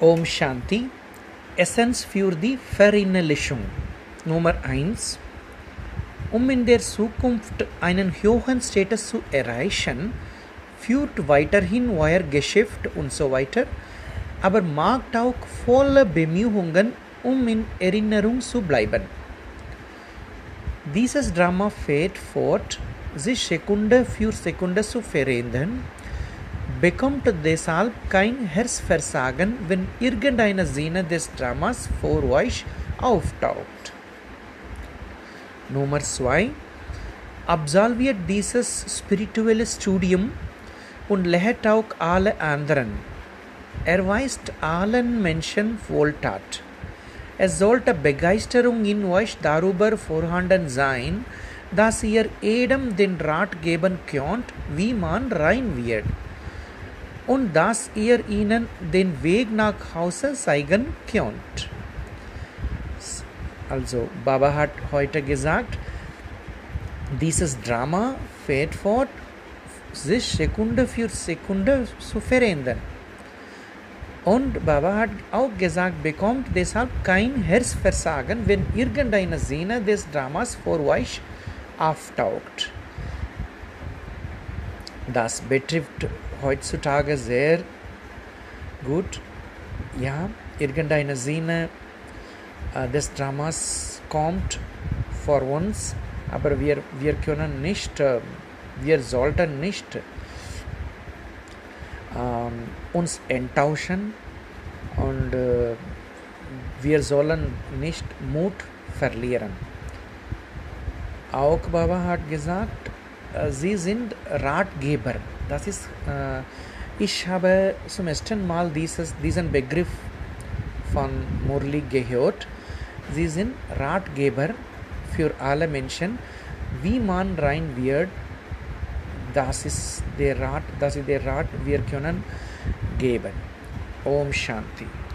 Om Shanti. Essence für die Verinnerlichung. Nummer 1. Um in der Zukunft einen hohen Status zu erreichen, führt weiterhin euer Geschäft und so weiter, aber macht auch volle Bemühungen, um in Erinnerung zu bleiben. Dieses Drama fährt fort, sich Sekunde für Sekunde zu verändern, bekommt deshalb kein Herzversagen, wenn irgendeine Szene des Dramas vor euch auftaucht. Nummer 2. Absolviert dieses spirituelle Studium und lehrt auch alle anderen. Erweist allen Menschen Wohltat. Es sollte Begeisterung in euch darüber vorhanden sein, dass ihr jedem den Rat geben könnt, wie man rein wird. Und dass ihr ihnen den Weg nach Hause zeigen könnt. Also, Baba hat heute gesagt, dieses Drama fährt fort, sich Sekunde für Sekunde zu verändern. Und Baba hat auch gesagt, bekommt deshalb kein Herzversagen, wenn irgendeine Szene des Dramas vor euch auftaucht. Das betrifft heutzutage sehr gut. Ja, irgendeine Szene äh, des Dramas kommt vor uns, aber wir, wir können nicht, äh, wir sollten nicht ähm, uns enttauschen und äh, wir sollen nicht Mut verlieren. Auch Baba hat gesagt, äh, sie sind Ratgeber. Das ist, äh, ich habe zum ersten Mal dieses, diesen Begriff von Murli gehört. Sie sind Ratgeber für alle Menschen, wie man rein wird. Das ist der Rat, das ist der Rat, wir können geben. Om Shanti.